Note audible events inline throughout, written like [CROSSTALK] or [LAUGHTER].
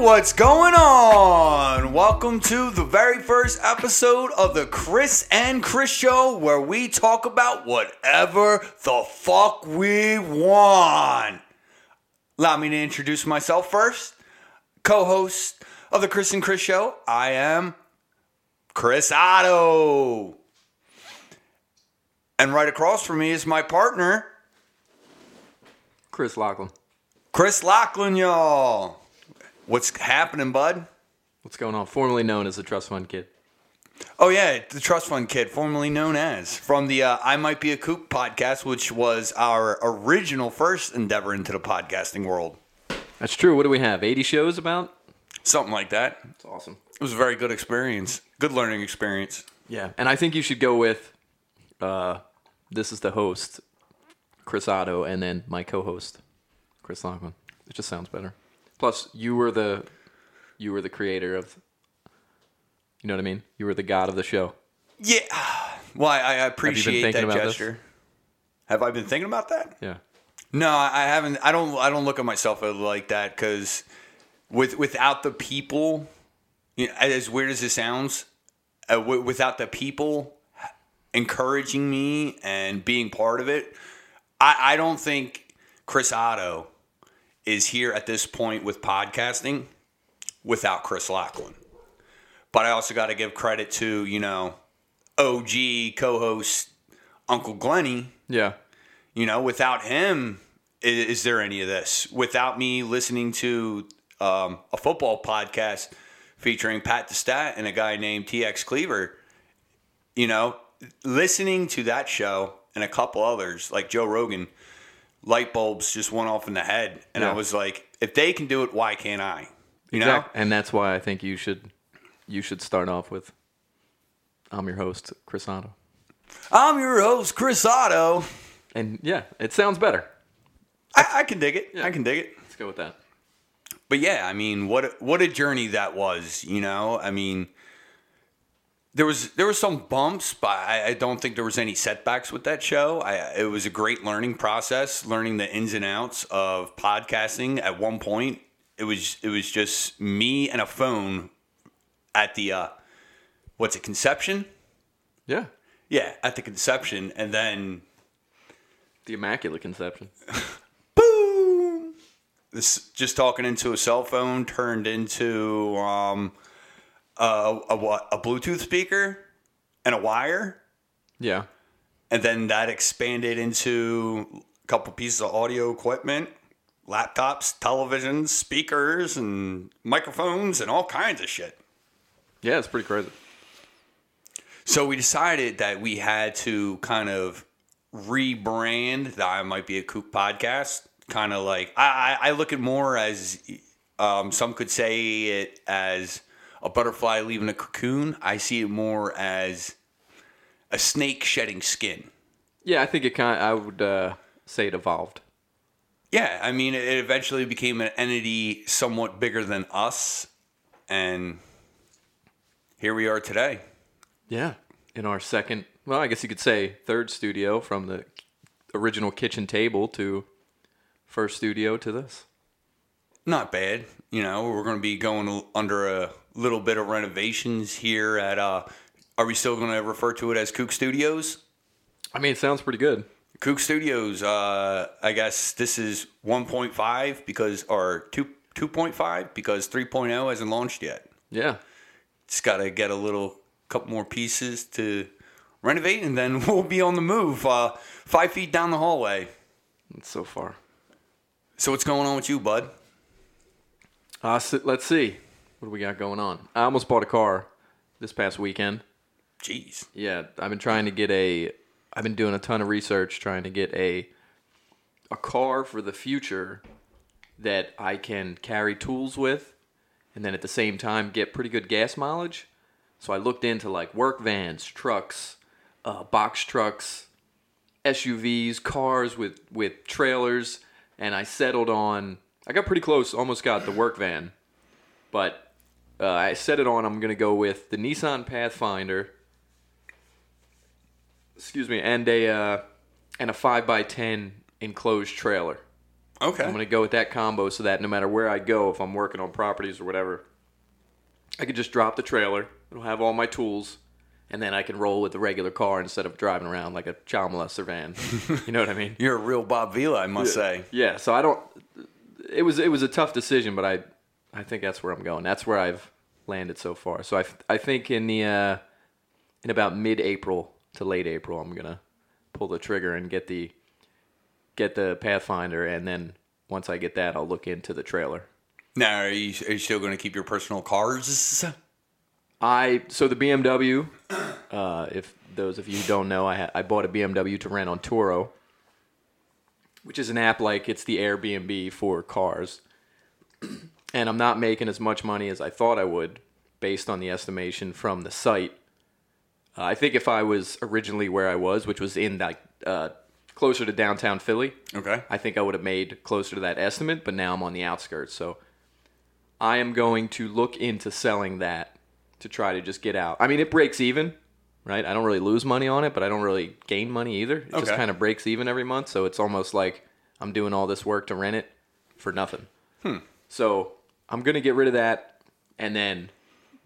what's going on? Welcome to the very first episode of the Chris and Chris Show, where we talk about whatever the fuck we want. Allow me to introduce myself first. Co host of the Chris and Chris Show, I am Chris Otto. And right across from me is my partner, Chris Lachlan. Chris Lachlan, y'all. What's happening, bud? What's going on? Formerly known as the Trust Fund Kid. Oh yeah, the Trust Fund Kid, formerly known as from the uh, I Might Be a Kook podcast, which was our original first endeavor into the podcasting world. That's true. What do we have? 80 shows about? Something like that. It's awesome. It was a very good experience, good learning experience. Yeah. And I think you should go with uh, this is the host, Chris Otto, and then my co host, Chris Lachlan. It just sounds better. Plus, you were the you were the creator of you know what I mean? You were the god of the show. Yeah. Well, I, I appreciate that about this? gesture. Have I been thinking about that? Yeah. No, I haven't. I don't. I don't look at myself like that because with without the people, you know, as weird as it sounds, uh, w- without the people encouraging me and being part of it, I, I don't think Chris Otto is here at this point with podcasting without Chris Lachlan. But I also got to give credit to you know OG co-host Uncle Glenny Yeah. you know, without him, is, is there any of this? Without me listening to um, a football podcast featuring Pat the Stat and a guy named TX Cleaver, you know, listening to that show and a couple others like Joe Rogan, light bulbs just went off in the head, and I was like, if they can do it, why can't I? You know, And that's why I think you should you should start off with I'm your host, Chris Otto. I'm your host, Chris Otto. And yeah, it sounds better. I, I can dig it. Yeah. I can dig it. Let's go with that. but yeah, I mean, what a- what a journey that was. You know, I mean, there was there was some bumps, but I, I don't think there was any setbacks with that show. I, it was a great learning process, learning the ins and outs of podcasting. At one point, it was it was just me and a phone at the uh, what's it conception? Yeah. Yeah, at the conception, and then The Immaculate Conception. [LAUGHS] boom. This just talking into a cell phone turned into um, a, a what a Bluetooth speaker and a wire, Yeah. and then that expanded into a couple pieces of audio equipment, laptops, televisions, speakers, and microphones, and all kinds of shit. Yeah, it's pretty crazy. So we decided that we had to kind of rebrand that I Might Be a Kook podcast. Kind of like I, I I look at more as um, some could say it as a butterfly leaving a cocoon. I see it more as a snake shedding skin. Yeah, I think it kind. Of, I would uh, say it evolved. Yeah, I mean, it eventually became an entity somewhat bigger than us, and here we are today. Yeah. In our second, well, I guess you could say third studio from the original kitchen table to first studio to this. not bad. You know, we're going to be going under a little bit of renovations here at. uh Are we still going to refer to it as Kook Studios? I mean, it sounds pretty good. Kook Studios. Uh, I guess this is 1.5 because or two 2.5 because 3.0 hasn't launched yet. Yeah. Just got to get a little couple more pieces to renovate, and then [LAUGHS] we'll be on the move. Uh, five feet down the hallway. So far. So what's going on with you, bud? Uh, so, let's see. What do we got going on? I almost bought a car this past weekend. Jeez. Yeah, I've been trying to get a. I've been doing a ton of research trying to get a a car for the future that I can carry tools with, and then at the same time get pretty good gas mileage. So I looked into like work vans, trucks, uh, box trucks, SUVs, cars with with trailers, and I settled on. I got pretty close, almost got the work van, but uh, I set it on. I'm gonna go with the Nissan Pathfinder. Excuse me, and a uh, and a five x ten enclosed trailer. Okay. I'm gonna go with that combo so that no matter where I go, if I'm working on properties or whatever, I could just drop the trailer. It'll have all my tools, and then I can roll with the regular car instead of driving around like a child molester van. [LAUGHS] you know what I mean? You're a real Bob Vila, I must say. Yeah. So I don't. It was it was a tough decision, but I I think that's where I'm going. That's where I've landed so far. So I, I think in the uh, in about mid April to late April, I'm gonna pull the trigger and get the get the Pathfinder, and then once I get that, I'll look into the trailer. Now, are you, are you still going to keep your personal cars? I so the BMW. [CLEARS THROAT] Uh, if those of you who don't know, I ha- I bought a BMW to rent on Turo, which is an app like it's the Airbnb for cars. [CLEARS THROAT] and I'm not making as much money as I thought I would, based on the estimation from the site. Uh, I think if I was originally where I was, which was in like uh, closer to downtown Philly, Okay. I think I would have made closer to that estimate, but now I'm on the outskirts. So I am going to look into selling that to try to just get out. I mean, it breaks even, right? I don't really lose money on it, but I don't really gain money either. It just kind of breaks even every month. So it's almost like I'm doing all this work to rent it for nothing. Hmm. So I'm going to get rid of that. And then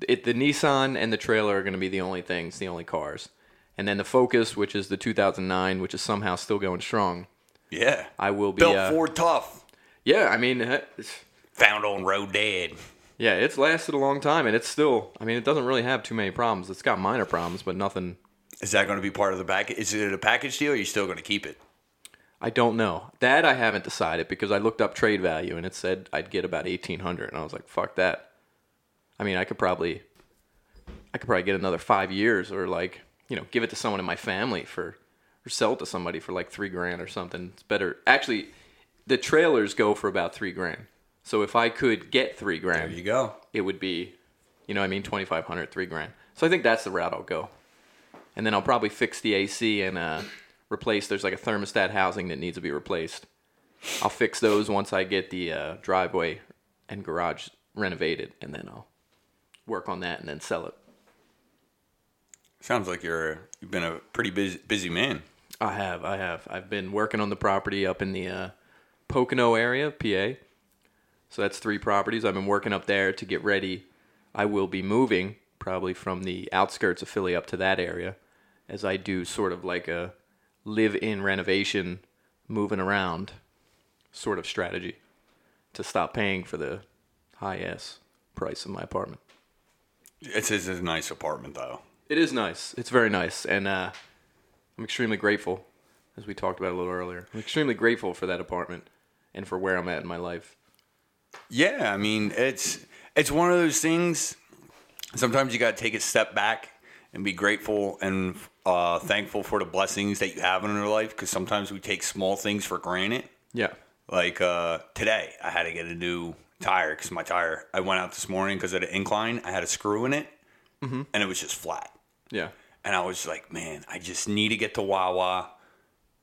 it, the Nissan and the trailer are going to be the only things, the only cars. And then the Focus, which is the 2009, which is somehow still going strong. Yeah. I will be. Built uh, Ford Tough. Yeah, I mean, it's, Found on road dead. yeah, it's lasted a long time, and it's still. I mean, it doesn't really have too many problems. It's got minor problems, but nothing. Is that going to be part of the package? Is it a package deal or are you still going to keep it? I don't know. That I haven't decided because I looked up trade value and it said I'd get about eighteen hundred, and I was like, "Fuck that." I mean, I could probably, I could probably get another five years, or like, you know, give it to someone in my family for, or sell it to somebody for like three grand or something. It's better. Actually, the trailers go for about three grand. So if I could get three grand, There you go. it would be, you know, what I mean, twenty five hundred, three grand. So I think that's the route I'll go, and then I'll probably fix the AC and uh, replace. There's like a thermostat housing that needs to be replaced. I'll fix those once I get the uh, driveway and garage renovated, and then I'll work on that and then sell it. Sounds like you're you've been a pretty busy busy man. I have, I have. I've been working on the property up in the uh, Pocono area, PA. So that's three properties. I've been working up there to get ready. I will be moving probably from the outskirts of Philly up to that area as I do sort of like a live in renovation, moving around sort of strategy to stop paying for the high ass price of my apartment. It's, it's a nice apartment though. It is nice. It's very nice, and uh, I'm extremely grateful, as we talked about a little earlier. I'm extremely grateful for that apartment and for where I'm at in my life. Yeah, I mean it's it's one of those things. Sometimes you got to take a step back and be grateful and uh, thankful for the blessings that you have in your life. Because sometimes we take small things for granted. Yeah. Like uh, today, I had to get a new tire because my tire. I went out this morning because of the incline. I had a screw in it, and it was just flat. Yeah. And I was like, man, I just need to get to Wawa,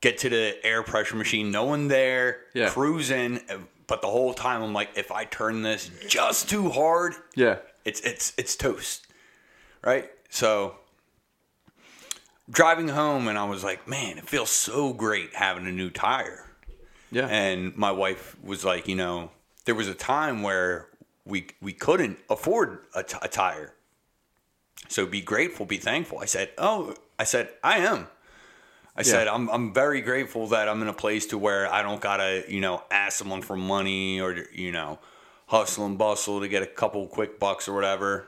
get to the air pressure machine, no one there, Yeah. cruising. But the whole time, I'm like, if I turn this just too hard, Yeah. it's it's it's toast, right? So driving home, and I was like, man, it feels so great having a new tire. Yeah. And my wife was like, you know, there was a time where we we couldn't afford a, t- a tire. So be grateful, be thankful. I said, oh, I said I am. I said I'm I'm very grateful that I'm in a place to where I don't gotta you know ask someone for money or you know hustle and bustle to get a couple quick bucks or whatever.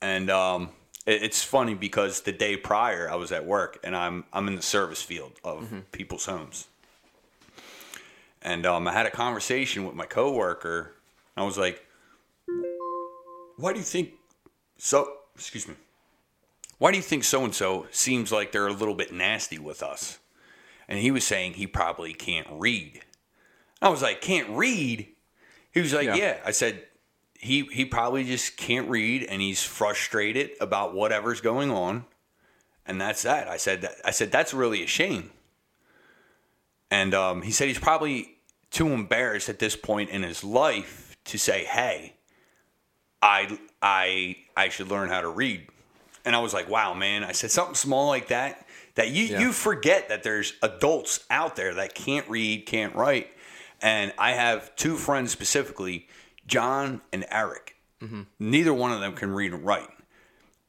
And um, it's funny because the day prior I was at work and I'm I'm in the service field of people's homes. And um, I had a conversation with my coworker. I was like, "Why do you think so?" Excuse me. Why do you think so and so seems like they're a little bit nasty with us? And he was saying he probably can't read. I was like, "Can't read?" He was like, Yeah. "Yeah." I said, "He he probably just can't read, and he's frustrated about whatever's going on." And that's that. I said that. I said that's really a shame. And um, he said he's probably too embarrassed at this point in his life to say, "Hey, I I I should learn how to read." And I was like, "Wow, man!" I said something small like that that you Yeah. you forget that there's adults out there that can't read, can't write. And I have two friends specifically, John and Eric. Neither one of them can read and write.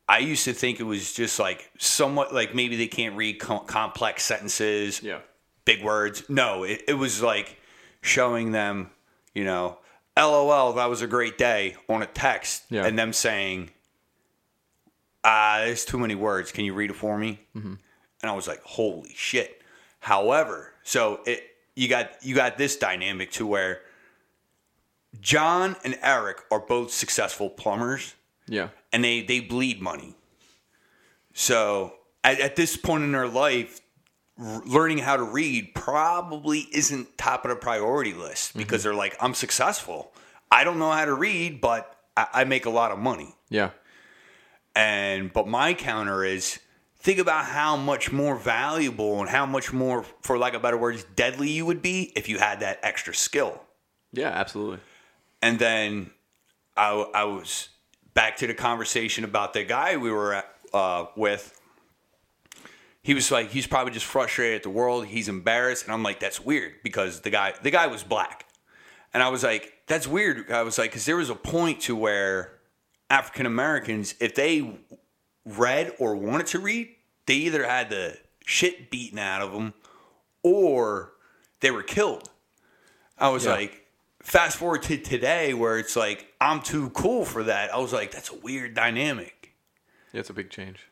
I used to think it was just like somewhat like maybe they can't read com- complex sentences, Yeah. big words. No, it, it was like showing them, you know, LOL, that was a great day on a text, Yeah. and them saying, ah, there's too many words. Can you read it for me? And I was like, holy shit. However, so it you got you got this dynamic to where John and Eric are both successful plumbers Yeah. and they they bleed money. So at, at this point in their life, r- learning how to read probably isn't top of the priority list mm-hmm. because they're like, I'm successful. I don't know how to read, but I, I make a lot of money. Yeah. And but my counter is think about how much more valuable and how much more, for lack of better words, deadly you would be if you had that extra skill. Yeah. Absolutely. And then I, I was back to the conversation about the guy we were at, uh, with. He was like, he's probably just frustrated at the world. He's embarrassed, and I'm like, that's weird because the guy, the guy was black, and I was like, that's weird. I was like, because there was a point to where African Americans, if they read or wanted to read, they either had the shit beaten out of them, or they were killed. I was Yeah. like, fast forward to today where it's like, I'm too cool for that. I was like, that's a weird dynamic. Yeah, it's a big change.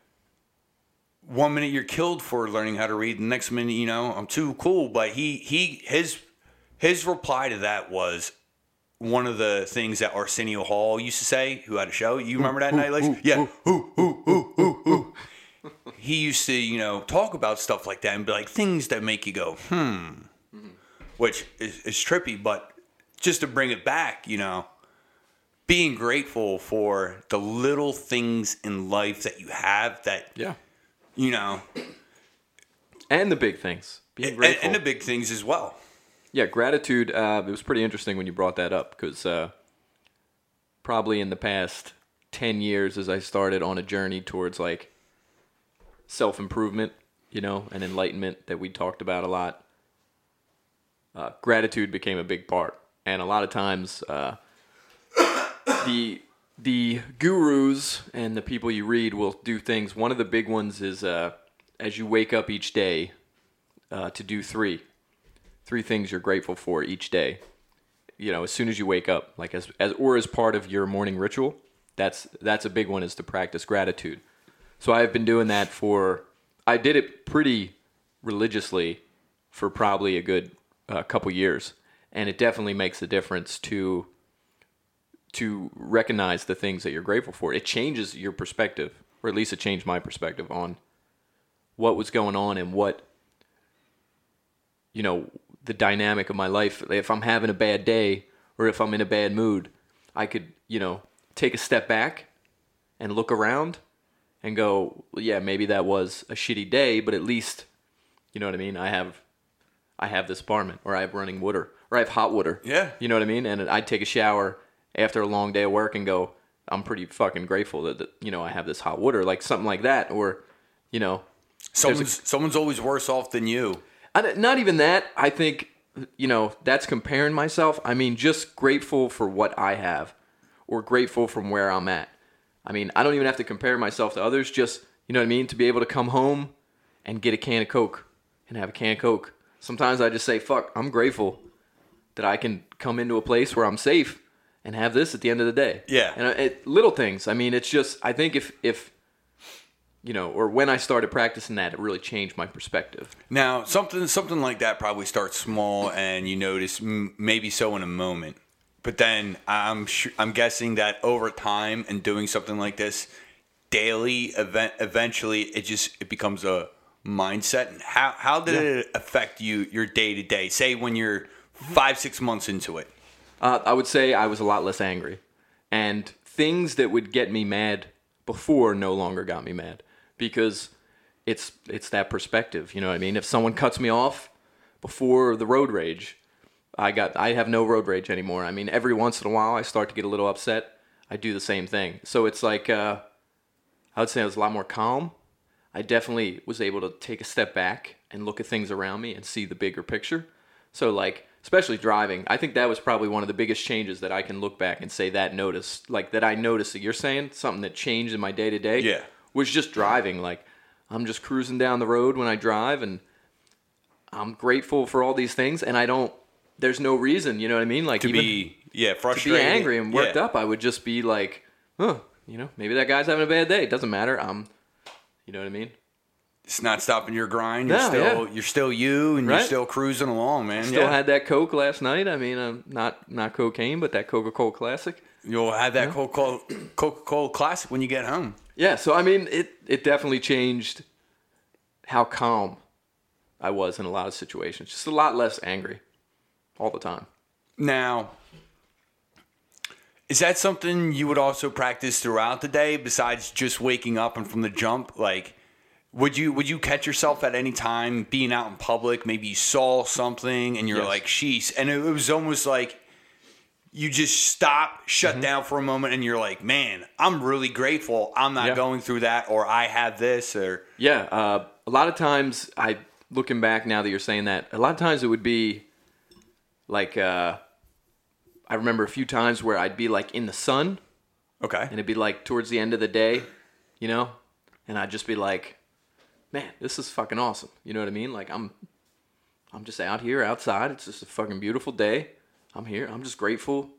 One minute you're killed for learning how to read, the next minute, you know, I'm too cool. But he he his his reply to that was one of the things that Arsenio Hall used to say, who had a show. You remember that night, Lex? Yeah. Who, who, who, who, who. He used to, you know, talk about stuff like that and be like things that make you go, hmm, which is, is trippy. But just to bring it back, you know, being grateful for the little things in life that you have that, Yeah. you know, And the big things. Being and, grateful. and the big things as well. Yeah, gratitude. Uh, it was pretty interesting when you brought that up because uh, probably in the past 10 years, as I started on a journey towards like self improvement, you know, and enlightenment that we talked about a lot, uh, gratitude became a big part. And a lot of times, uh, the the gurus and the people you read will do things. One of the big ones is uh, as you wake up each day uh, to do three three things you're grateful for each day. You know, as soon as you wake up, like as, as or as part of your morning ritual. That's that's a big one is to practice gratitude. So I've been doing that for I did it pretty religiously for probably a good uh, couple years, and it definitely makes a difference to to recognize the things that you're grateful for. It changes your perspective, or at least it changed my perspective on what was going on and what you know the dynamic of my life. If i'm having a bad day or if i'm in a bad mood i could you know take a step back and look around and go well, yeah maybe that was a shitty day but at least you know what i mean? I have i have this apartment or i have running water or i have hot water Yeah. you know what i mean and i'd take a shower after a long day of work and go i'm pretty fucking grateful that, that you know i have this hot water like something like that or you know Someone's someone's always worse off than you. I not even that. I think, you know, that's comparing myself. I mean, just grateful for what I have or grateful from where I'm at. I mean, I don't even have to compare myself to others. Just, you know what I mean? To be able to come home and get a can of Coke and have a can of Coke. Sometimes I just say, fuck, I'm grateful that I can come into a place where I'm safe and have this at the end of the day. Yeah. And uh, it, little things. I mean, it's just, I think if, if, you know, or when I started practicing that, it really changed my perspective. Now, something something like that probably starts small, and you notice m- maybe so in a moment, but then I'm sure, I'm guessing that over time and doing something like this daily, event eventually it just it becomes a mindset. And how how did it affect you your day to day? Say when you're five six months into it. Uh, I would say I was a lot less angry, and things that would get me mad before no longer got me mad because it's it's that perspective. You know what I mean? If someone cuts me off before the road rage, I got I have no road rage anymore. I mean, every once in a while I start to get a little upset. I do the same thing. So it's like uh, I would say I was a lot more calm. I definitely was able to take a step back and look at things around me and see the bigger picture. So like especially driving. I think that was probably one of the biggest changes that I can look back and say that noticed, like that I noticed that you're saying something that changed in my day to day. Yeah. was just driving. Like I'm just cruising down the road when I drive, and I'm grateful for all these things, and I don't. There's no reason, you know what I mean? Like To even be yeah to frustrated, be angry and worked Yeah. up, I would just be like, oh, you know, maybe that guy's having a bad day. It doesn't matter. I'm, you know what I mean? It's not stopping your grind. You're No, still yeah. you're still you, and you're still cruising along, man. Still yeah. had that Coke last night. I mean, um, not not cocaine, but that Coca Cola Classic. You'll have that Coca Coca Cola Classic when you get home. Yeah, so I mean, it it definitely changed how calm I was in a lot of situations. Just a lot less angry all the time. Now, is that something you would also practice throughout the day besides just waking up and from the jump? Like, would you would you catch yourself at any time being out in public? Maybe you saw something and you're Yes. like, "Sheesh!" And it was almost like you just stop, shut Mm-hmm. down for a moment, and you're like, "Man, I'm really grateful. I'm not Yeah. going through that, or I have this, or Yeah, uh, a lot of times I looking back now that you're saying that, a lot of times it would be like uh, I remember a few times where I'd be like in the sun okay." and it'd be like towards the end of the day, you know, and I'd just be like, man, this is fucking awesome. You know what I mean? Like I'm, I'm just out here outside. It's just a fucking beautiful day. I'm here. I'm just grateful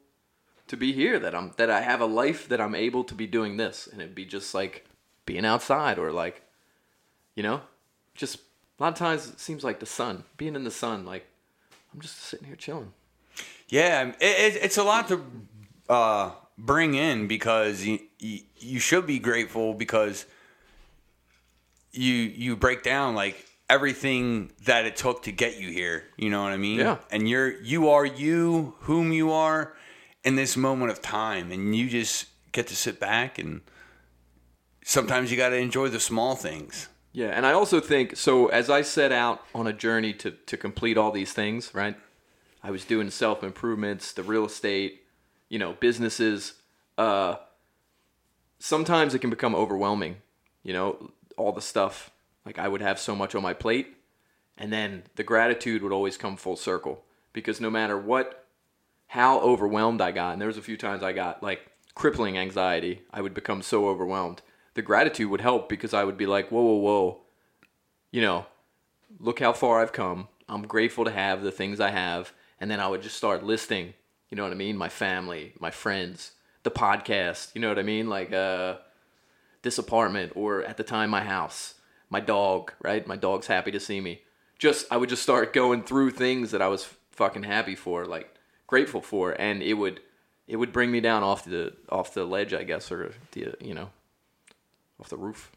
to be here. That I'm that I have a life that I'm able to be doing this, and it'd be just like being outside or like, you know, just a lot of times it seems like the sun, being in the sun. Like I'm just sitting here chilling. Yeah, it, it, it's a lot to uh, bring in because you, you you should be grateful because you you break down like everything that it took to get you here. You know what I mean? Yeah. And you're you are you whom you are in this moment of time, and you just get to sit back and sometimes you got to enjoy the small things. Yeah, and I also think so. As I set out on a journey to to complete all these things, right? I was doing self improvements, the real estate, you know, businesses. Uh, sometimes it can become overwhelming, you know, all the stuff. Like I would have so much on my plate, and then the gratitude would always come full circle because no matter what, how overwhelmed I got, and there was a few times I got like crippling anxiety. I would become so overwhelmed. The gratitude would help because I would be like, whoa, whoa, whoa, you know, look how far I've come. I'm grateful to have the things I have. And then I would just start listing, you know what I mean? My family, my friends, the podcast, you know what I mean? Like uh, this apartment, or at the time, my house, my dog, right? My dog's happy to see me. Just, I would just start [LAUGHS] going through things that I was fucking happy for, like grateful for. And it would, it would bring me down off the, off the ledge, I guess, or the, you know, off the roof.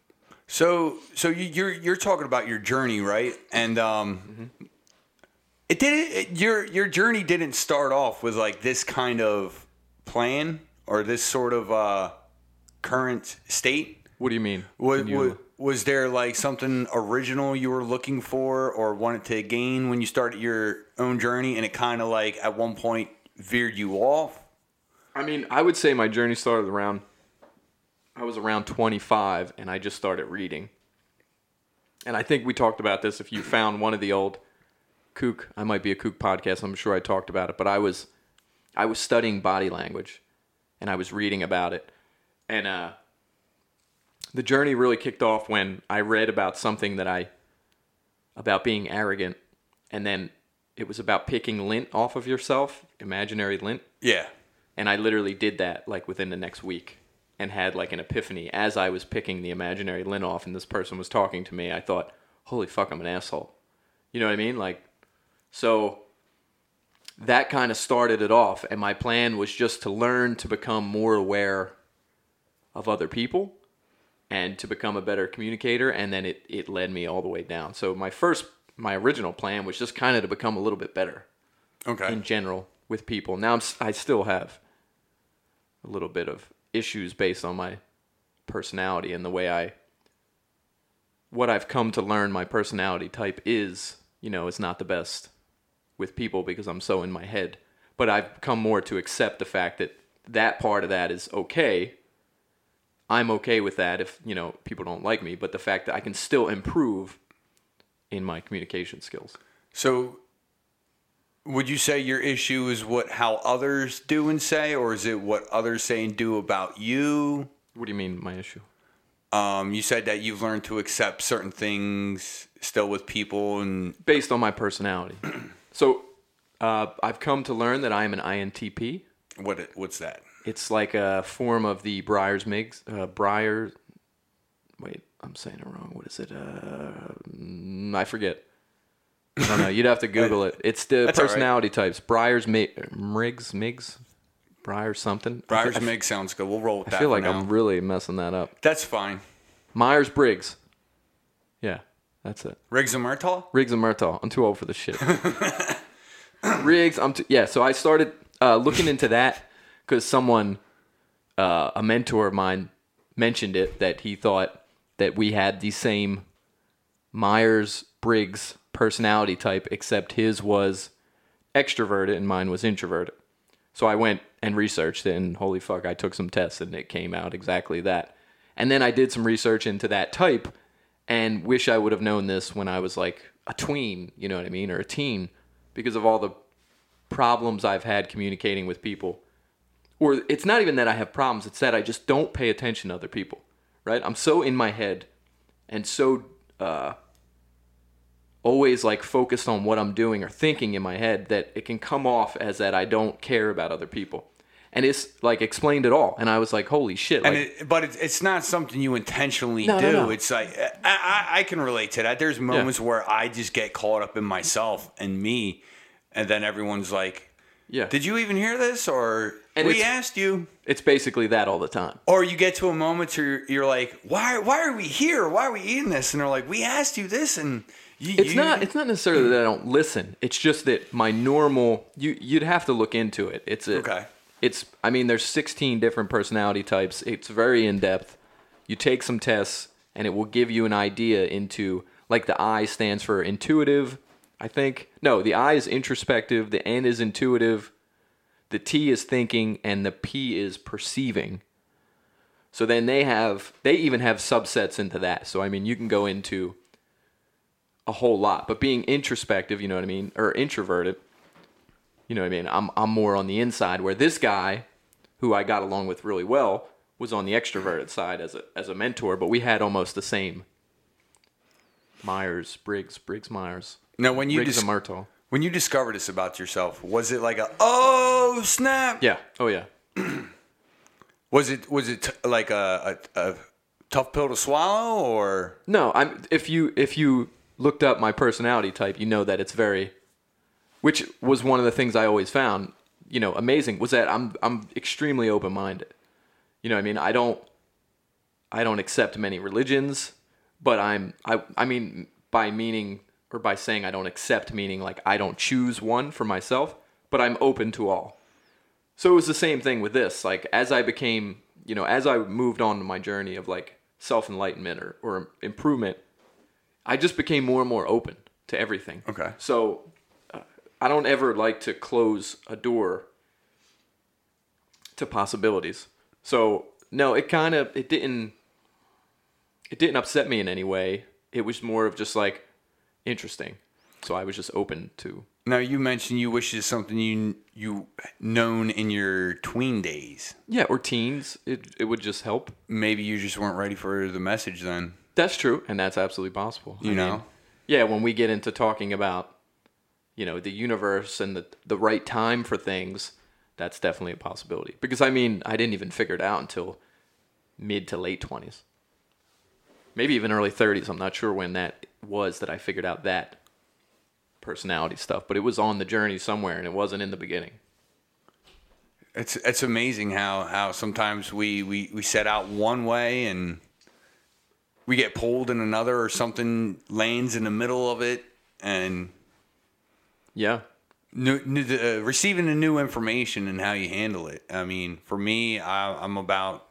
So, so you, you're you're talking about your journey, right? And um, Mm-hmm. it didn't. It, your your journey didn't start off with like this kind of plan or this sort of uh, current state. What do you mean? Was, you- was, was there like something original you were looking for or wanted to gain when you started your own journey, and it kind of like at one point veered you off? I mean, I would say my journey started around. I was around 25 and I just started reading. And I think we talked about this. If you found one of the old kook, I might be a kook podcast. I'm sure I talked about it, but I was, I was studying body language, and I was reading about it, and uh, the journey really kicked off when I read about something that I, about being arrogant, and then it was about picking lint off of yourself, imaginary lint Yeah. and I literally did that like within the next week and had like an epiphany as I was picking the imaginary lint off and this person was talking to me. I thought, holy fuck, I'm an asshole. You know what I mean? Like, so that kind of started it off. And my plan was just to learn to become more aware of other people and to become a better communicator. And then it, it led me all the way down. So my first, my original plan was just kind of to become a little bit better Okay. in general with people. Now I'm, I still have a little bit of issues based on my personality and the way I what I've come to learn my personality type is, you know, is not the best with people because I'm so in my head. But I've come more to accept the fact that that part of that is okay. I'm okay with that if, you know, people don't like me, but the fact that I can still improve in my communication skills. So Would you say your issue is what how others do and say, or is it what others say and do about you? What do you mean, my issue? Um, you said that you've learned to accept certain things still with people, and Based on my personality. [CLEARS THROAT] so, uh, I've come to learn that I am an INTP. what what's that? It's like a form of the Breyers Miggs. Uh, Breyer. Wait, I'm saying it wrong. What is it? Uh, I forget. I don't know. You'd have to Google it. It's the [LAUGHS] That's all right. personality types. Breyers Mi- Miggs, Miggs, Breyer something. I Briar's fe- I, Mig sounds good. We'll roll with that. I that. feel for like now. I'm really messing that up. That's fine. Myers Briggs. Yeah, that's it. Riggs and Murtaugh. Riggs and Murtaugh. I'm too old for this shit. [LAUGHS] Riggs. I'm too, yeah. So I started uh, looking into that because someone, uh, a mentor of mine, mentioned it that he thought that we had the same Myers Briggs personality type, except his was extroverted and mine was introverted. So I went and researched it, and holy fuck, I took some tests and it came out exactly that. And then I did some research into that type, and wish I would have known this when I was like a tween, you know what I mean, or a teen, because of all the problems I've had communicating with people. Or it's not even that I have problems, it's that I just don't pay attention to other people, right? I'm so in my head and so uh, always like focused on what I'm doing or thinking in my head that it can come off as that I don't care about other people. And it's like explained it all. And I was like, holy shit. Like, And it, but it's, it's not something you intentionally No, no, do. no. It's like I, I, I can relate to that. There's moments where I just get caught up in myself and me, and then everyone's like, yeah. "Did you even hear this?" Or And we asked you. it's basically that all the time. Or you get to a moment where you're, you're like, "Why? Why are we here? Why are we eating this?" And they're like, "We asked you this," and you, It's you- not. It's not necessarily that I don't listen. It's just that my normal. You you'd have to look into it. It's a, Okay. It's. I mean, there's 16 different personality types. It's very in depth. You take some tests, and it will give you an idea into like the I stands for intuitive. I think no, the I is introspective. The N is intuitive. The T is thinking, and the P is perceiving. So then they have. They even have subsets into that. So I mean, you can go into a whole lot. But being introspective, you know what I mean, or introverted, you know what I mean. I'm I'm more on the inside. Where this guy, who I got along with really well, was on the extroverted side as a as a mentor. But we had almost the same. Myers Briggs Briggs Myers Now, when you dis- and Myrtle. when you discovered this about yourself, was it like a oh snap? Yeah. Oh yeah. [CLEARS THROAT] Was it was it t- like a, a, a tough pill to swallow or No, I'm if you if you looked up my personality type, you know that it's very which was one of the things I always found, you know, amazing was that I'm I'm extremely open-minded. You know what I mean? I don't I don't accept many religions, but I'm I I mean by meaning or by saying I don't accept meaning like I don't choose one for myself, but I'm open to all. So it was the same thing with this. Like as I became, you know, as I moved on to my journey of like self enlightenment or, or improvement, I just became more and more open to everything. Okay. So uh, I don't ever like to close a door to possibilities. So no, it kind of it didn't it didn't upset me in any way. It was more of just like interesting. So I was just open to Now you mentioned you wish it's something you you known in your tween days. yeah, or teens. It it would just help. Maybe you just weren't ready for the message then. That's true, and that's absolutely possible. You know? yeah. When we get into talking about, you know, the universe and the the right time for things, that's definitely a possibility. Because I mean, I didn't even figure it out until mid to late twenties, maybe even early thirties. I'm not sure when that was that I figured out that personality stuff, but it was on the journey somewhere, and it wasn't in the beginning. It's it's amazing how how sometimes we we we set out one way and we get pulled in another or something lands in the middle of it and Yeah, new, new, uh, receiving the new information and how you handle it. I mean, for me, I, I'm about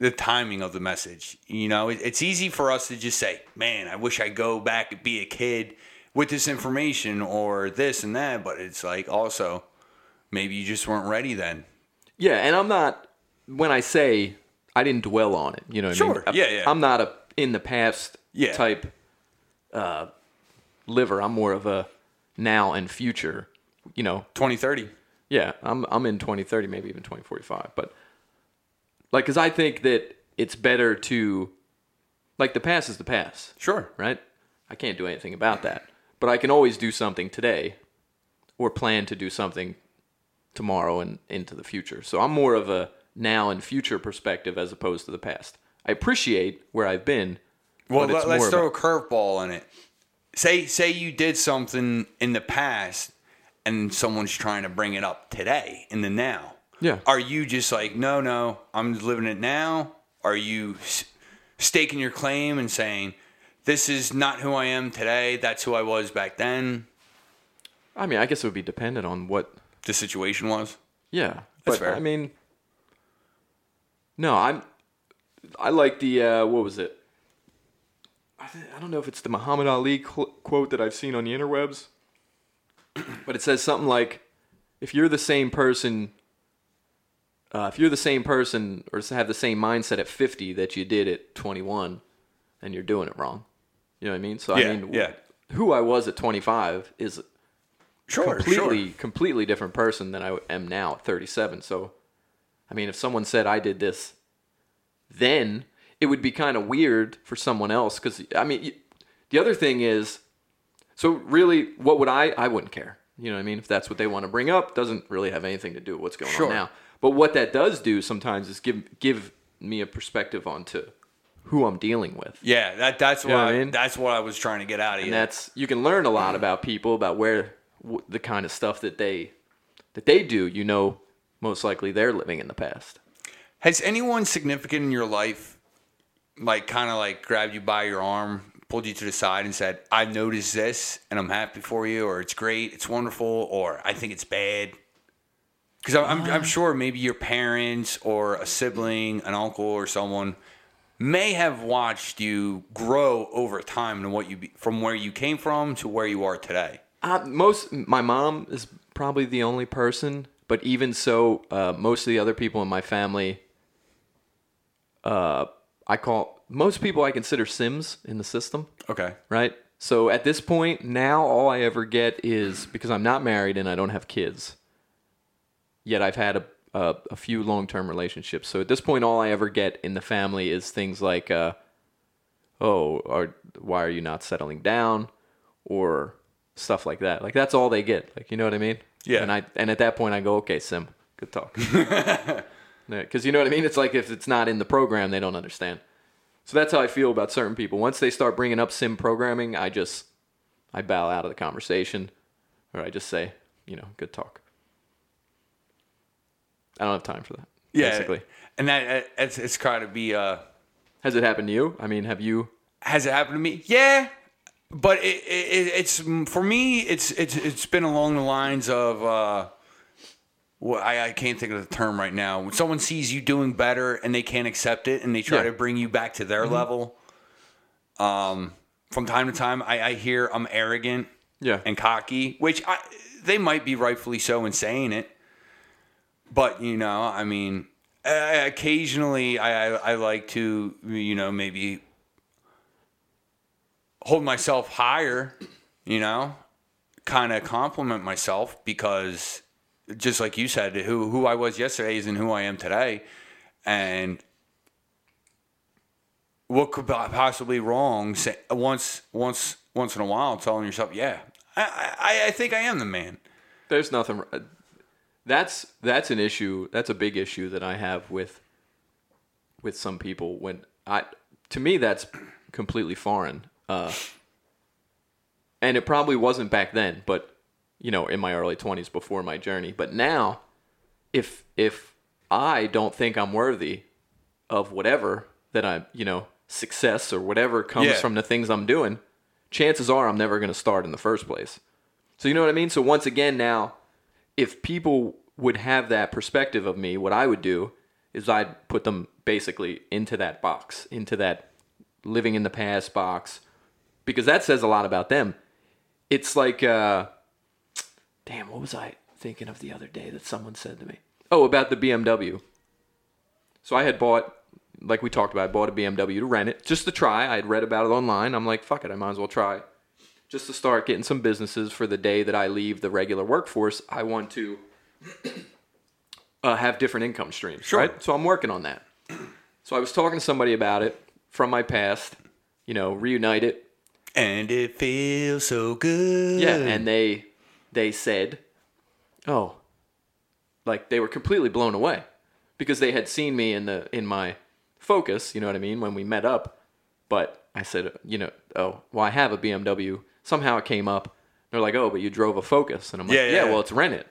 the timing of the message. You know, it, it's easy for us to just say, "Man, I wish I go back and be a kid with this information or this and that," but it's like also maybe you just weren't ready then. Yeah, and I'm not when I say I didn't dwell on it, you know what I Sure, mean? yeah, yeah. I'm not a in the past Yeah. type uh liver. I'm more of a now and future. You know, 2030. yeah, I'm I'm in 2030, maybe even 2045. But like, cause I think that it's better to like the past is the past, Sure. right? I can't do anything about that, but I can always do something today, or plan to do something tomorrow and into the future. So I'm more of a now and future perspective as opposed to the past. I appreciate where I've been. Well, let, us more throw a curveball in it. Say say you did something in the past, and someone's trying to bring it up today in the now. Yeah. Are you just like, no, no, I'm living it now? Are you staking your claim and saying, this is not who I am today. That's who I was back then. I mean, I guess it would be dependent on what The situation was. Yeah, That's but fair. I mean, no, I'm. I like the uh, what was it? I, th- I don't know if it's the Muhammad Ali cl- quote that I've seen on the interwebs, but it says something like, "If you're the same person, uh, if you're the same person or have the same mindset at 50 that you did at 21, then you're doing it wrong." You know what I mean? So Yeah, I mean, yeah. who I was at 25 is Sure, completely sure. completely different person than I am now at 37. So, I mean, if someone said I did this then, it would be kind of weird for someone else because I mean, y- the other thing is, so really, what would I? I wouldn't care. You know what I mean? If that's what they want to bring up, doesn't really have anything to do with what's going Sure. on now. But what that does do sometimes is give give me a perspective onto who I'm dealing with. Yeah, that that's what know what I, mean? that's what I was trying to get out of and you. that's you can learn a lot mm. about people about where w- the kind of stuff that they that they do you know most likely they're living in the past Has anyone significant in your life, like, kind of like grabbed you by your arm, pulled you to the side, and said, "I've noticed this, and I'm happy for you," or "It's great, it's wonderful," or "I think it's bad"? Because I'm, I'm, I'm sure maybe your parents or a sibling, an uncle, or someone may have watched you grow over time and what you be, from where you came from to where you are today. uh, most my mom is probably the only person but even so uh, most of the other people in my family uh, i call most people i consider sims in the system Okay. right? So at this point, now all I ever get is because I'm not married and I don't have kids. Yet I've had a a, a few long term relationships. So at this point, all I ever get in the family is things like, uh, "Oh, are, why are you not settling down?" or stuff like that. Like that's all they get. Like you know what I mean? Yeah. And I and at that point, I go, "Okay, Sim, good talk." [LAUGHS] Because you know what I mean? It's like if it's not in the program, they don't understand. So that's how I feel about certain people. Once they start bringing up sim programming, I just I bow out of the conversation, or I just say, you know, good talk. I don't have time for that. Yeah. Basically, And that it's it's got to be. Uh, has it happened to you? I mean, have you? Has it happened to me? Yeah, but it, it, it's for me. It's it's it's been along the lines of. Uh, well, I, I can't think of the term right now. When someone sees you doing better and they can't accept it and they try Yeah. to bring you back to their level. Um, from time to time, I, I hear I'm arrogant Yeah. and cocky, which I, they might be rightfully so in saying it. But you know, I mean, occasionally I, I I like to you know maybe hold myself higher, you know, kind of compliment myself because just like you said, who who I was yesterday isn't who I am today, and what could possibly wrong say, once once once in a while telling yourself, yeah, I, I I think I am the man. There's nothing. That's that's an issue. That's a big issue that I have with with some people. When I to me, that's completely foreign. Uh, and it probably wasn't back then, but you know, in my early 20s before my journey. But now, if if I don't think I'm worthy of whatever that I, you know, success or whatever comes Yeah. from the things I'm doing, chances are I'm never going to start in the first place. So you know what I mean? So once again now, if people would have that perspective of me, what I would do is I'd put them basically into that box, into that living in the past box, because that says a lot about them. It's like, uh, damn, what was I thinking of the other day that someone said to me? Oh, about the BMW. So I had bought, like we talked about, I bought a BMW to rent it just to try. I had read about it online. I'm like, fuck it, I might as well try. Just to start getting some businesses for the day that I leave the regular workforce. I want to [CLEARS THROAT] uh, have different income streams, Sure. right? So I'm working on that. [CLEARS THROAT] So I was talking to somebody about it from my past, you know, reunite it. And it feels so good. Yeah, and they they said, "Oh, like they were completely blown away because they had seen me in the in my focus, you know what I mean, when we met up. But I said, you know, oh, well, I have a BMW. Somehow it came up. They're like, oh, but you drove a Focus, and I'm like, Yeah, yeah, yeah. well, it's rented.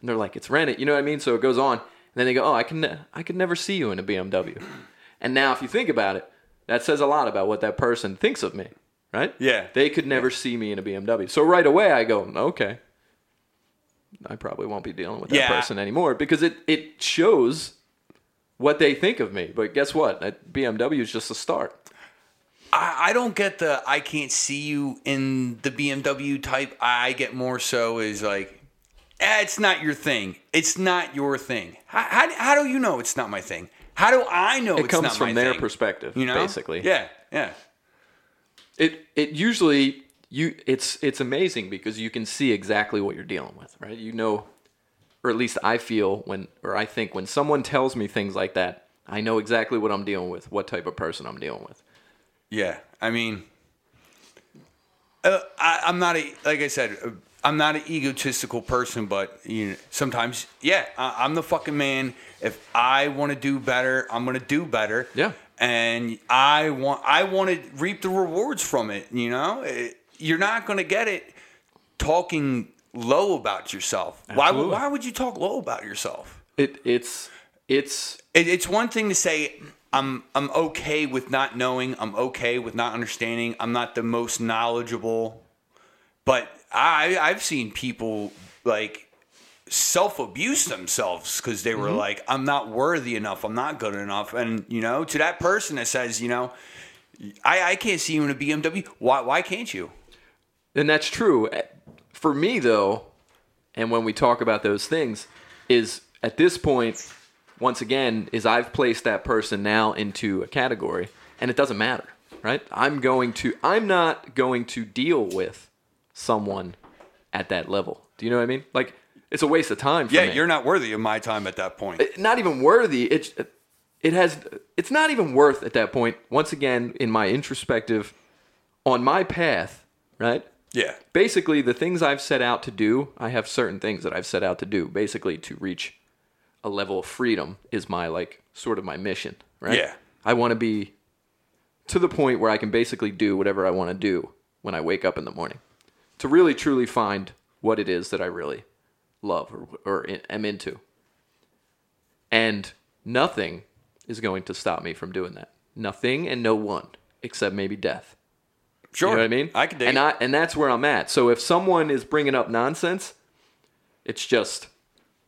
And they're like, it's rented. You know what I mean? So it goes on, and then they go, oh, I can ne- I could never see you in a BMW. [CLEARS THROAT] And now, if you think about it, that says a lot about what that person thinks of me, right? Yeah. They could never see me in a BMW. So right away, I go, okay. I probably won't be dealing with that Yeah. person anymore because it, it shows what they think of me. But guess what? That BMW is just a start. I, I don't get the I can't see you in the BMW type. I get more so is like, eh, it's not your thing. It's not your thing. How, how, how do you know it's not my thing? How do I know It it's comes not from their thing? perspective, You know, basically. Yeah, yeah. It it usually you it's it's amazing because you can see exactly what you're dealing with, right? You know, or at least I feel when or I think when someone tells me things like that, I know exactly what I'm dealing with, what type of person I'm dealing with. Yeah, I mean, uh, I, I'm not a like I said, uh, I'm not an egotistical person, but you know, sometimes, yeah, I, I'm the fucking man. If I want to do better, I'm gonna do better. Yeah. and I want I want to reap the rewards from it. You know, It- you're not gonna get it talking low about yourself. Why would Absolutely. why would you talk low about yourself? It it's it's It, it's one thing to say I'm I'm okay with not knowing. I'm okay with not understanding. I'm not the most knowledgeable, but I I've seen people like self abuse themselves because they were like I'm not worthy enough. I'm not good enough. And you know, to that person that says you know. I, I can't see you in a BMW. Why why can't you? And that's true. Eh, For me, though, and when we talk about those things, is at this point, once again, is I've placed that person now into a category, and it doesn't matter, right? I'm going to, I'm not going to deal with someone at that level. Do you know what I mean? Like, it's a waste of time for Yeah, me. you're not worthy of my time at that point. Uh, not even worthy. It's it has it's not even worth at that point. Once again, in my introspective, on my path, right? yeah. Basically, the things I've set out to do, I have certain things that I've set out to do. Basically, to reach a level of freedom is my like sort of my mission, right? Yeah. I want to be to the point where I can basically do whatever I want to do when I wake up in the morning, to really truly find what it is that I really love or, or in- am into. And nothing is going to stop me from doing that. Nothing and no one, except maybe death. Sure. You know what I mean? I can dig and it. I and that's where I'm at. So if someone is bringing up nonsense, it's just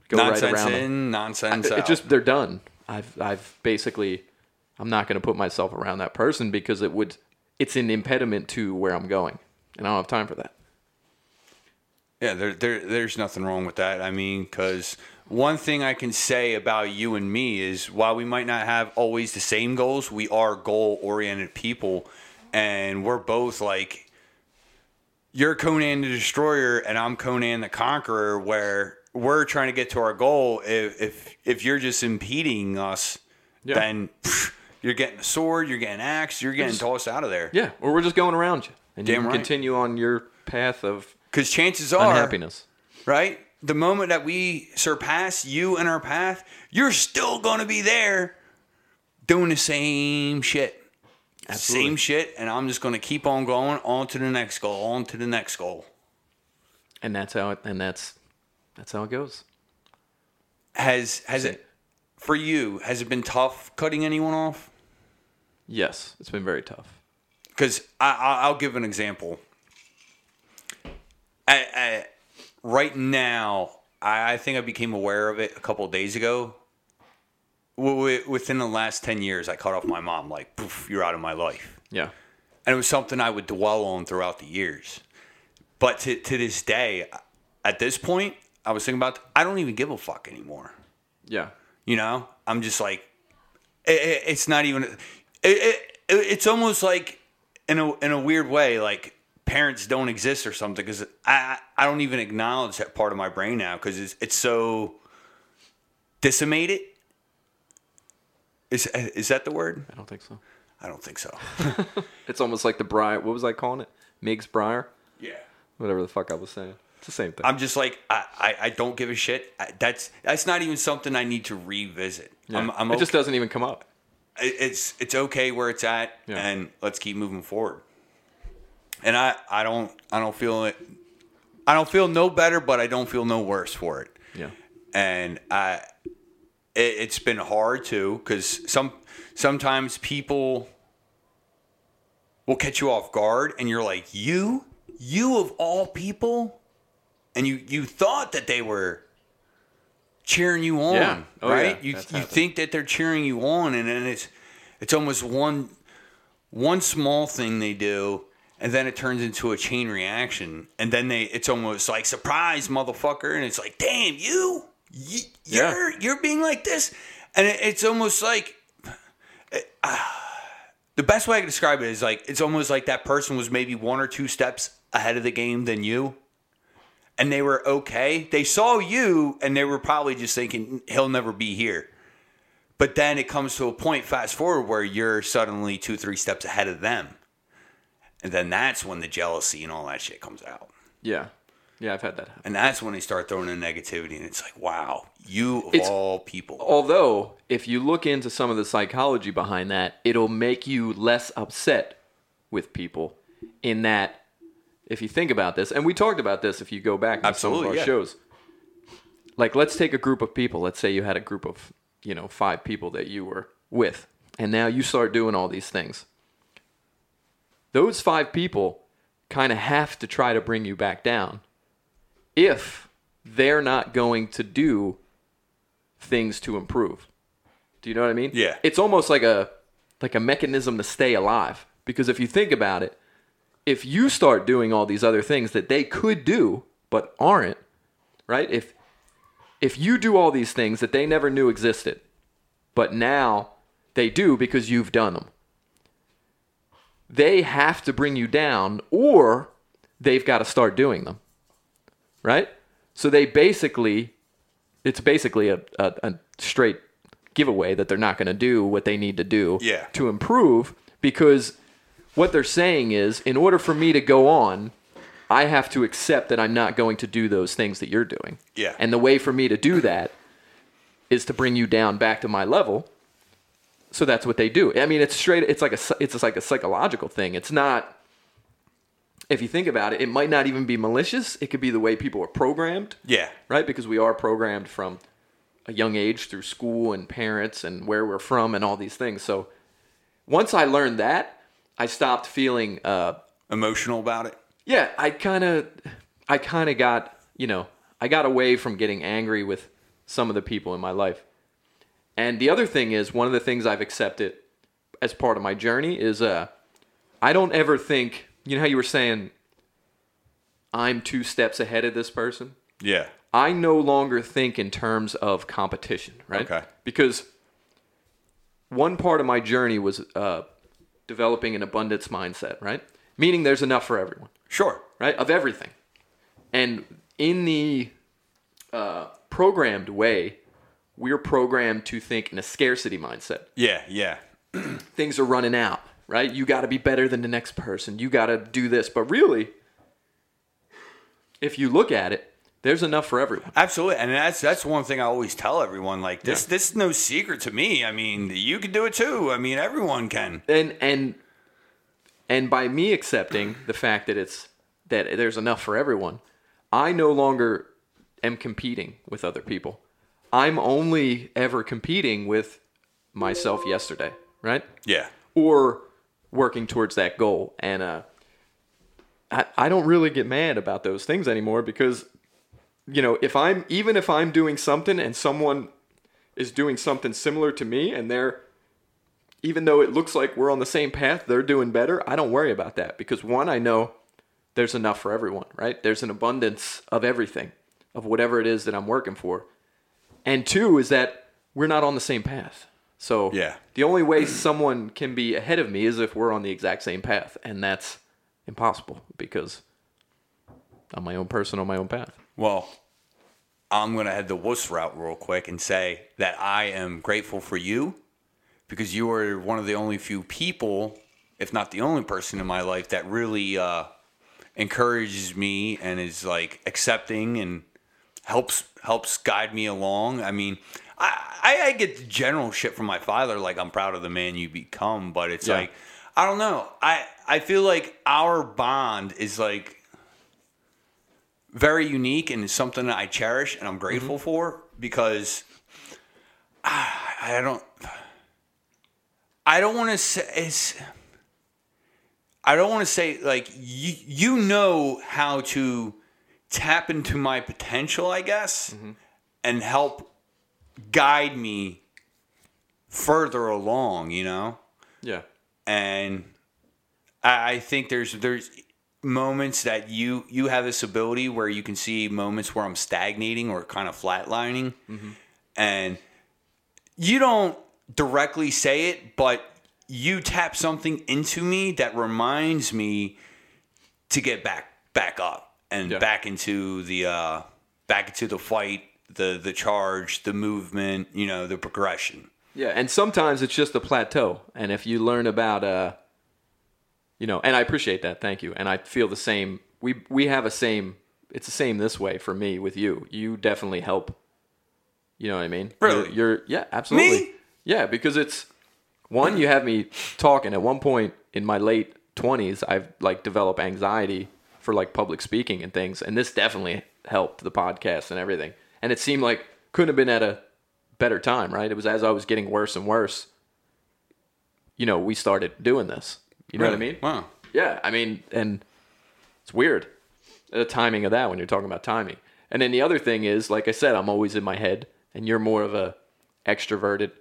go nonsense right around them. in, nonsense It just they're done. I've I've basically I'm not going to put myself around that person because it would it's an impediment to where I'm going, and I don't have time for that. Yeah, there, there, there's nothing wrong with that. I mean, because one thing I can say about you and me is while we might not have always the same goals, we are goal oriented people. And we're both like, you're Conan the Destroyer and I'm Conan the Conqueror, where we're trying to get to our goal. If, if, if you're just impeding us, Yeah. then pff, you're getting a sword, you're getting axed, you're getting tossed out of there. Yeah, or we're just going around you, and you Damn can right. continue on your path of Because chances are, unhappiness. right? The moment that we surpass you in our path, you're still going to be there doing the same shit. Absolutely. Same shit. And I'm just going to keep on going on to the next goal, on to the next goal. And that's how it. And that's that's how it goes. Has, has it, for you, has it been tough cutting anyone off? Yes, it's been very tough. Because I, I, I'll give an example. I, I, right now, I, I think I became aware of it a couple of days ago. W- Within the last 10 years, I cut off my mom, like, poof, you're out of my life. Yeah, And it was something I would dwell on throughout the years. But to, to this day, at this point, I was thinking about, I don't even give a fuck anymore. yeah, You know, I'm just like, it, it, it's not even. It, it, it's almost like in a in a weird way, like parents don't exist or something because I I don't even acknowledge that part of my brain now because it's it's so decimated. Is is that the word? I don't think so. I don't think so. [LAUGHS] It's almost like the Briar. What was I calling it? Miggs Briar? yeah. Whatever the fuck I was saying. It's the same thing. I'm just like I, I, I don't give a shit. I, that's that's not even something I need to revisit. Yeah. I'm, I'm it just doesn't even come up. it- it's it's okay where it's at, Yeah. and let's keep moving forward. And I I don't I don't feel it. I don't feel no better, but I don't feel no worse for it. Yeah. And I it, it's been hard too because some sometimes people will catch you off guard, and you're like you you of all people, and you you thought that they were cheering you on, Yeah. Oh, right? yeah. You That's you happened. think that they're cheering you on, and then it's it's almost one one small thing they do, and then it turns into a chain reaction, and then they it's almost like surprise, motherfucker, and it's like, damn, you, you Yeah. you're you're being like this, and it, it's almost like. [SIGHS] The best way I can describe it is like it's almost like that person was maybe one or two steps ahead of the game than you, and they were okay. They saw you, and they were probably just thinking he'll never be here. But then it comes to a point, fast forward, where you're suddenly two, three steps ahead of them, and then that's when the jealousy and all that shit comes out, Yeah. Yeah, I've had that happen. and that's when they start throwing in negativity, and it's like, wow, you of It's- all people, Although, if you look into some of the psychology behind that, it'll make you less upset with people. In that, if you think about this, and we talked about this if you go back to some of our yeah. shows. Like, let's take a group of people. Let's say you had a group of, you know, five people that you were with, and now you start doing all these things. Those five people kind of have to try to bring you back down if they're not going to do things to improve. Do you know what I mean? Yeah. It's almost like a like a mechanism to stay alive because if you think about it, if you start doing all these other things that they could do but aren't, right? If if you do all these things that they never knew existed, but now they do because you've done them. They have to bring you down or they've got to start doing them. Right? So they basically it's basically a, a, a straight giveaway that they're not going to do what they need to do Yeah. to improve because what they're saying is in order for me to go on i have to accept that i'm not going to do those things that you're doing. Yeah. and the way for me to do that is to bring you down back to my level. So that's what they do. I mean it's straight it's like a it's like a psychological thing. It's not if you think about it it might not even be malicious. It could be the way people are programmed. Yeah, right? Because we are programmed from a young age through school and parents and where we're from and all these things. So once I learned that, I stopped feeling, uh, emotional about it. yeah, I kind of, I kind of got, you know, I got away from getting angry with some of the people in my life. And the other thing is, one of the things I've accepted as part of my journey is, uh, I don't ever think, you know how you were saying, I'm two steps ahead of this person? Yeah, I no longer think in terms of competition, right? Okay. Because one part of my journey was uh, developing an abundance mindset, right? Meaning there's enough for everyone, sure. right? Of everything. And in the uh, programmed way, we're programmed to think in a scarcity mindset. Yeah, yeah, [CLEARS THROAT] Things are running out, right? You got to be better than the next person. You got to do this. But really, if you look at it, there's enough for everyone. absolutely. And that's that's one thing I always tell everyone. Like this, Yeah. this is no secret to me. I mean, you can do it too. I mean, everyone can. and and and by me accepting the fact that it's that there's enough for everyone i no longer am competing with other people i'm only ever competing with myself yesterday right Yeah, or working towards that goal and uh I, I don't really get mad about those things anymore because you know if i'm even if i'm doing something and someone is doing something similar to me and they're even though it looks like we're on the same path they're doing better i don't worry about that because one i know there's enough for everyone right there's an abundance of everything of whatever it is that i'm working for and two is that we're not on the same path so Yeah. the only way someone can be ahead of me is if we're on the exact same path and that's impossible because I'm my own person on my own path. Well, I'm going to head the wuss route real quick and say that I am grateful for you because you are one of the only few people, if not the only person in my life, that really uh, encourages me and is like accepting and helps helps guide me along. I mean, I, I, I get the general shit from my father, like I'm proud of the man you become, but it's Yeah. like I don't know. I I feel like our bond is like very unique and it's something that I cherish and I'm grateful for because ah, I don't I don't want to say it's I don't want to say like you you know how to tap into my potential, I guess, and help guide me further along, you know? Yeah. and I, I think there's there's moments that you you have this ability where you can see moments where I'm stagnating or kind of flatlining, and you don't directly say it, but you tap something into me that reminds me to get back back up and Yeah. back into the uh, back into the fight, the the charge, the movement, you know, the progression. Yeah, and sometimes it's just a plateau. And if you learn about uh you know, and I appreciate that, thank you. And I feel the same we we have a same it's the same this way for me with you. You definitely help. You know what I mean? Really? You're, you're yeah, absolutely. Me? Yeah, because it's one you have me talking at one point in my late 20s I've like developed anxiety for like public speaking and things and this definitely helped the podcast and everything. And it seemed like couldn't have been at a better time, right? It was as I was getting worse and worse. You know, we started doing this. You know what I mean? Wow. Yeah, I mean, and it's weird the timing of that when you're talking about timing. And then the other thing is, like I said, I'm always in my head, and you're more of a extroverted.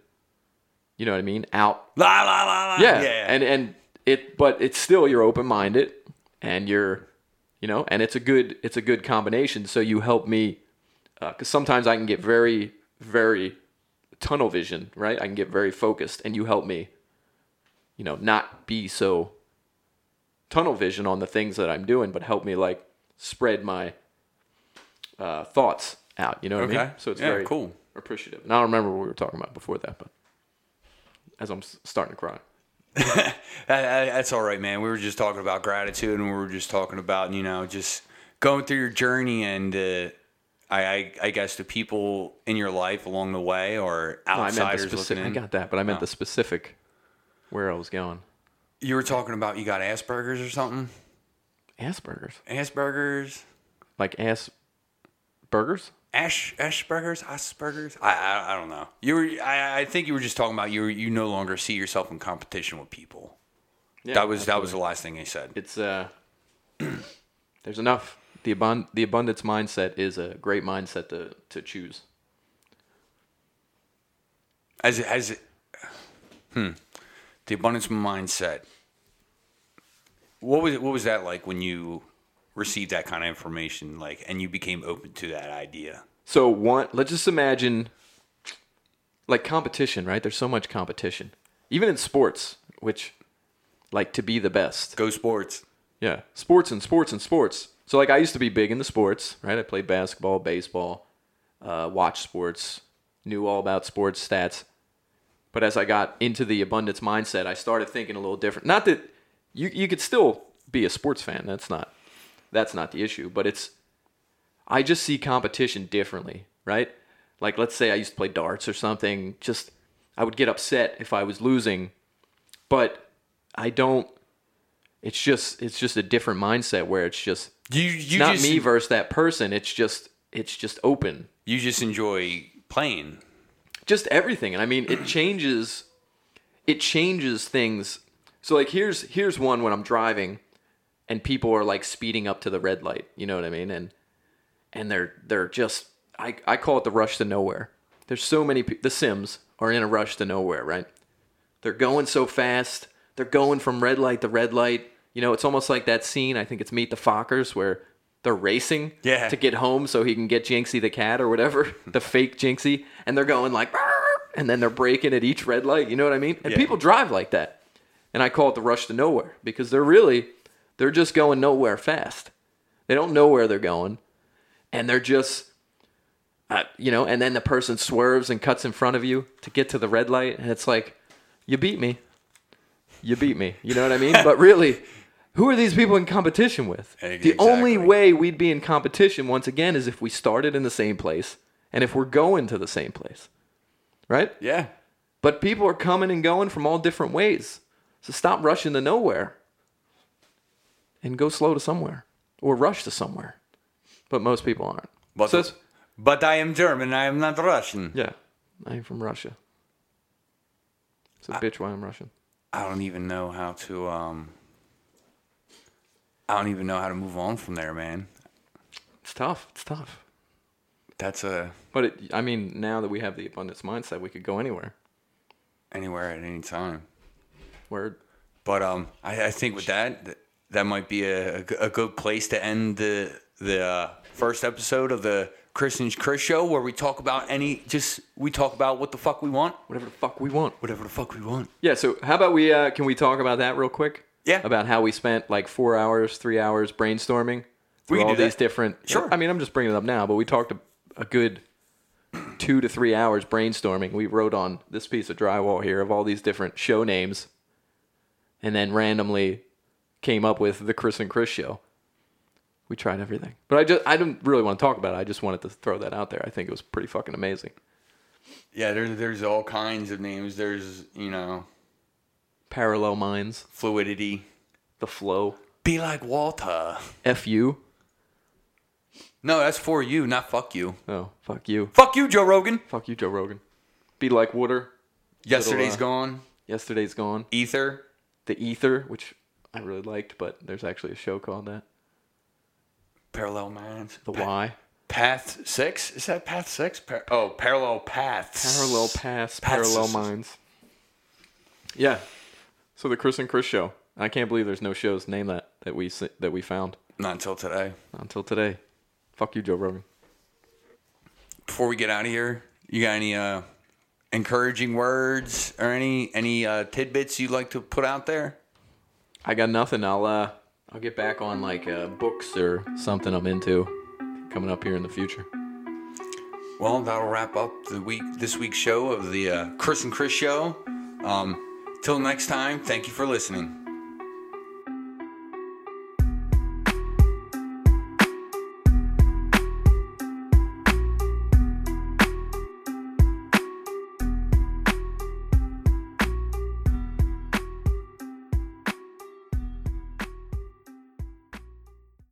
You know what I mean? Out. La la la la. Yeah. yeah. And and it, but it's still you're open minded, and you're, you know, and it's a good it's a good combination. So you help me, uh, because sometimes I can get very very tunnel vision, right? I can get very focused, and you help me, you know, not be so tunnel vision on the things that I'm doing, but help me like spread my uh, thoughts out. You know what I Okay. mean? So it's Yeah, very cool. appreciative. And I don't remember what we were talking about before that, but as I'm starting to cry. [LAUGHS] That- that- that's all right, man. We were just talking about gratitude, and we were just talking about you know just going through your journey, and uh, I, I I guess the people in your life along the way, or No, I meant the outsiders specific. I got that, but I meant Oh. the specific where I was going. You were talking about you got Asperger's or something. Asperger's, Asperger's, like ass burgers. Ash Asperger's, Asperger's. I, I I don't know. You were I, I think you were just talking about you were, you no longer see yourself in competition with people. Yeah, that was that was the last thing he said. It's uh, [CLEARS THROAT] there's enough. The abund- the abundance mindset is a great mindset to to choose. As it, as it, hmm, the abundance mindset. What was what was that like when you received that kind of information, like, and you became open to that idea? So one, let's just imagine like competition, right? There's so much competition, even in sports, which like to be the best. Go sports. Yeah, sports and sports and sports. So like I used to be big in the sports, right? I played basketball, baseball, uh, watched sports, knew all about sports stats. But as I got into the abundance mindset, I started thinking a little different. Not that you you could still be a sports fan. That's not that's not the issue. But it's I just see competition differently, right? Like let's say I used to play darts or something. Just I would get upset if I was losing, but I don't it's just it's just a different mindset where it's just You you not just me versus that person. It's just it's just open, you just enjoy playing. Just everything. And I mean, it changes it changes things. So like here's here's one when I'm driving, and people are like speeding up to the red light. You know what I mean? And and they're they're just I I call it the rush to nowhere. There's so many the Sims are in a rush to nowhere, right? They're going so fast. They're going from red light to red light. You know, it's almost like that scene. I think it's Meet the Fockers where they're racing Yeah. to get home so he can get Jinxie the cat or whatever, [LAUGHS] the fake Jinxie, and they're going like, and then they're breaking at each red light. You know what I mean? And Yeah. people drive like that, and I call it the rush to nowhere because they're really They're just going nowhere fast. They don't know where they're going, and they're just, uh, you know. And then the person swerves and cuts in front of you to get to the red light, and it's like, you beat me. You beat me. You know what I mean? [LAUGHS] but really, who are these people in competition with? The only way we'd be in competition once again is if we started in the same place and if we're going to the same place, right? Yeah. But people are coming and going from all different ways. So stop rushing to nowhere and go slow to somewhere or rush to somewhere. But most people aren't. But, so but I am German. I am not Russian. yeah, I'm from Russia. It's a bitch why I'm Russian. I don't even know how to. Um, I don't even know how to move on from there, man. It's tough. It's tough. That's a But it, I mean, now that we have the abundance mindset, we could go anywhere. anywhere at any time. Word. But um, I, I think with that, th- that might be a, a good place to end the the uh, first episode of the Chris and Chris show, where we talk about any just we talk about what the fuck we want, Whatever the fuck we want. whatever the fuck we want. Yeah. So how about we? Uh, can we talk about that real quick? Yeah. About how we spent like four hours, three hours brainstorming through all these that. different. Sure. I mean, I'm just bringing it up now, but we talked a, a good two to three hours brainstorming. We wrote on this piece of drywall here of all these different show names, and then randomly came up with the Chris and Chris show. We tried everything, but I just I don't really want to talk about it. I just wanted to throw that out there. I think it was pretty fucking amazing. Yeah, there's there's all kinds of names. There's you know Parallel minds, fluidity. the flow, Be like Walter. fu. No, that's for you, not fuck you. Oh, fuck you. Fuck you, Joe Rogan. Fuck you, Joe Rogan. Be like water. Yesterday's uh, gone. Yesterday's gone. Ether. The Ether, which I really liked, but there's actually a show called that. Parallel minds. The Pa- Y. Path six? Is that path six? Par- oh, parallel paths. Parallel Paths. parallel minds. Yeah. So the Chris and Chris show. I can't believe there's no shows named that that we that we found Not until today. Not until today. Fuck you, Joe Rogan. Before we get out of here, you got any uh, encouraging words or any any uh, tidbits you'd like to put out there? I got nothing. I'll uh I'll get back on like uh, books or something I'm into coming up here in the future. Well, that'll wrap up the week this week's show of the uh, Chris and Chris show. Um, till next time, thank you for listening.